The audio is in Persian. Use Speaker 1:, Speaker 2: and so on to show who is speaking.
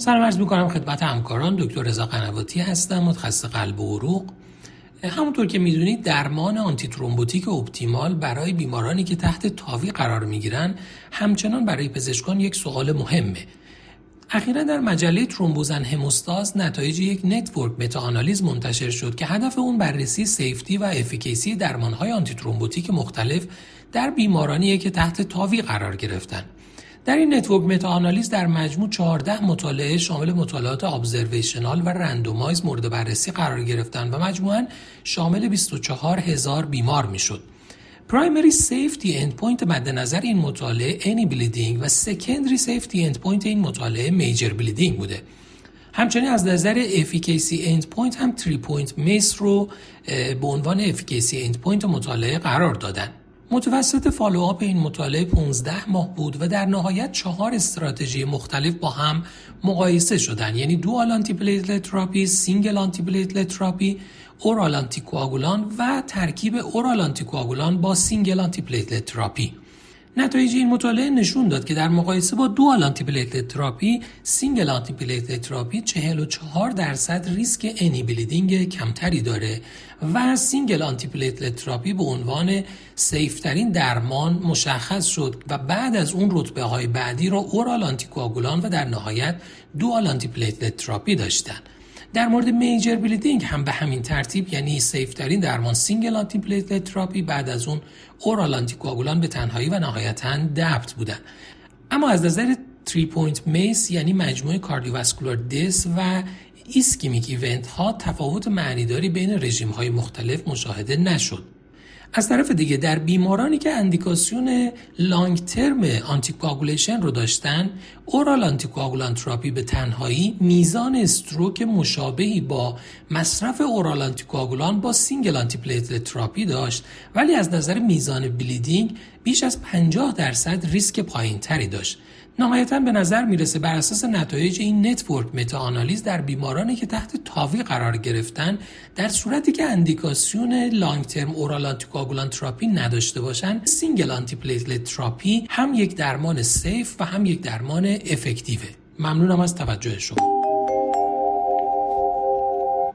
Speaker 1: سلام عرض می‌کنم خدمت همکاران. دکتر رضا قنواتی هستم متخصص قلب و عروق. همونطور که می‌دونید درمان antithrombotic optimal برای بیمارانی که تحت TAVI قرار می‌گیرن همچنان برای پزشکان یک سوال مهمه. اخیرا در مجله Thrombosis and Haemostasis نتایج یک network meta-analysis منتشر شد که هدف اون بررسی safety و efficacy درمانهای antithrombotic مختلف در بیمارانی که تحت TAVI قرار گرفتن. در این network meta-analysis در مجموع 14 مطالعه شامل مطالعات observational و randomized مورد بررسی قرار گرفتن و مجموعاً شامل 24 هزار بیمار می‌شد. primary safety endpoint مد نظر این مطالعه any bleeding و secondary safety endpoint این مطالعه major bleeding بوده. همچنین از نظر efficacy endpoint هم 3 point MACE رو به عنوان efficacy endpoint مطالعه قرار دادن. متوسط follow-up این مطالعه 15 ماه بود و در نهایت چهار استراتژی مختلف با هم مقایسه شدن یعنی dual antiplatelet therapy، single antiplatelet therapy، oral anti و ترکیب oral anti با single antiplatelet therapy. نتایج این مطالعه نشون داد که در مقایسه با dual anti therapy single anti therapy 44 درصد ریسک any bleeding کمتری داره و single anti therapy به عنوان safe ترین درمان مشخص شد و بعد از اون رتبه های بعدی را oral anti و در نهایت dual anti therapy داشتن. در مورد major bleeding هم به همین ترتیب یعنی safe ترین درمان single antiplatelet therapy بعد از اون oral anti به تنهایی و نهایتا DAPT بودن اما از نظر 3 point MACE یعنی مجموعه cardiovascular death و ischemic event ها تفاوت معنیداری بین رژیم های مختلف مشاهده نشد. از طرف دیگه در بیمارانی که اندیکاسیون long-term anticoagulation رو داشتن oral anticoagulant therapy به تنهایی میزان stroke مشابهی با مصرف oral anticoagulant با single antiplatelet therapy داشت. ولی از نظر میزان bleeding بیش از 50 درصد ریسک پایینتری داشت. نهایتا به نظر می‌رسه بر اساس نتایج این network meta-analysis در بیمارانی که تحت TAVI قرار گرفتن در صورتی که اندیکاسیون long-term oral anticoagulant therapy نداشته باشن single antiplatelet therapy هم یک درمان safe و هم یک درمان effective ه. ممنونم از توجه شما.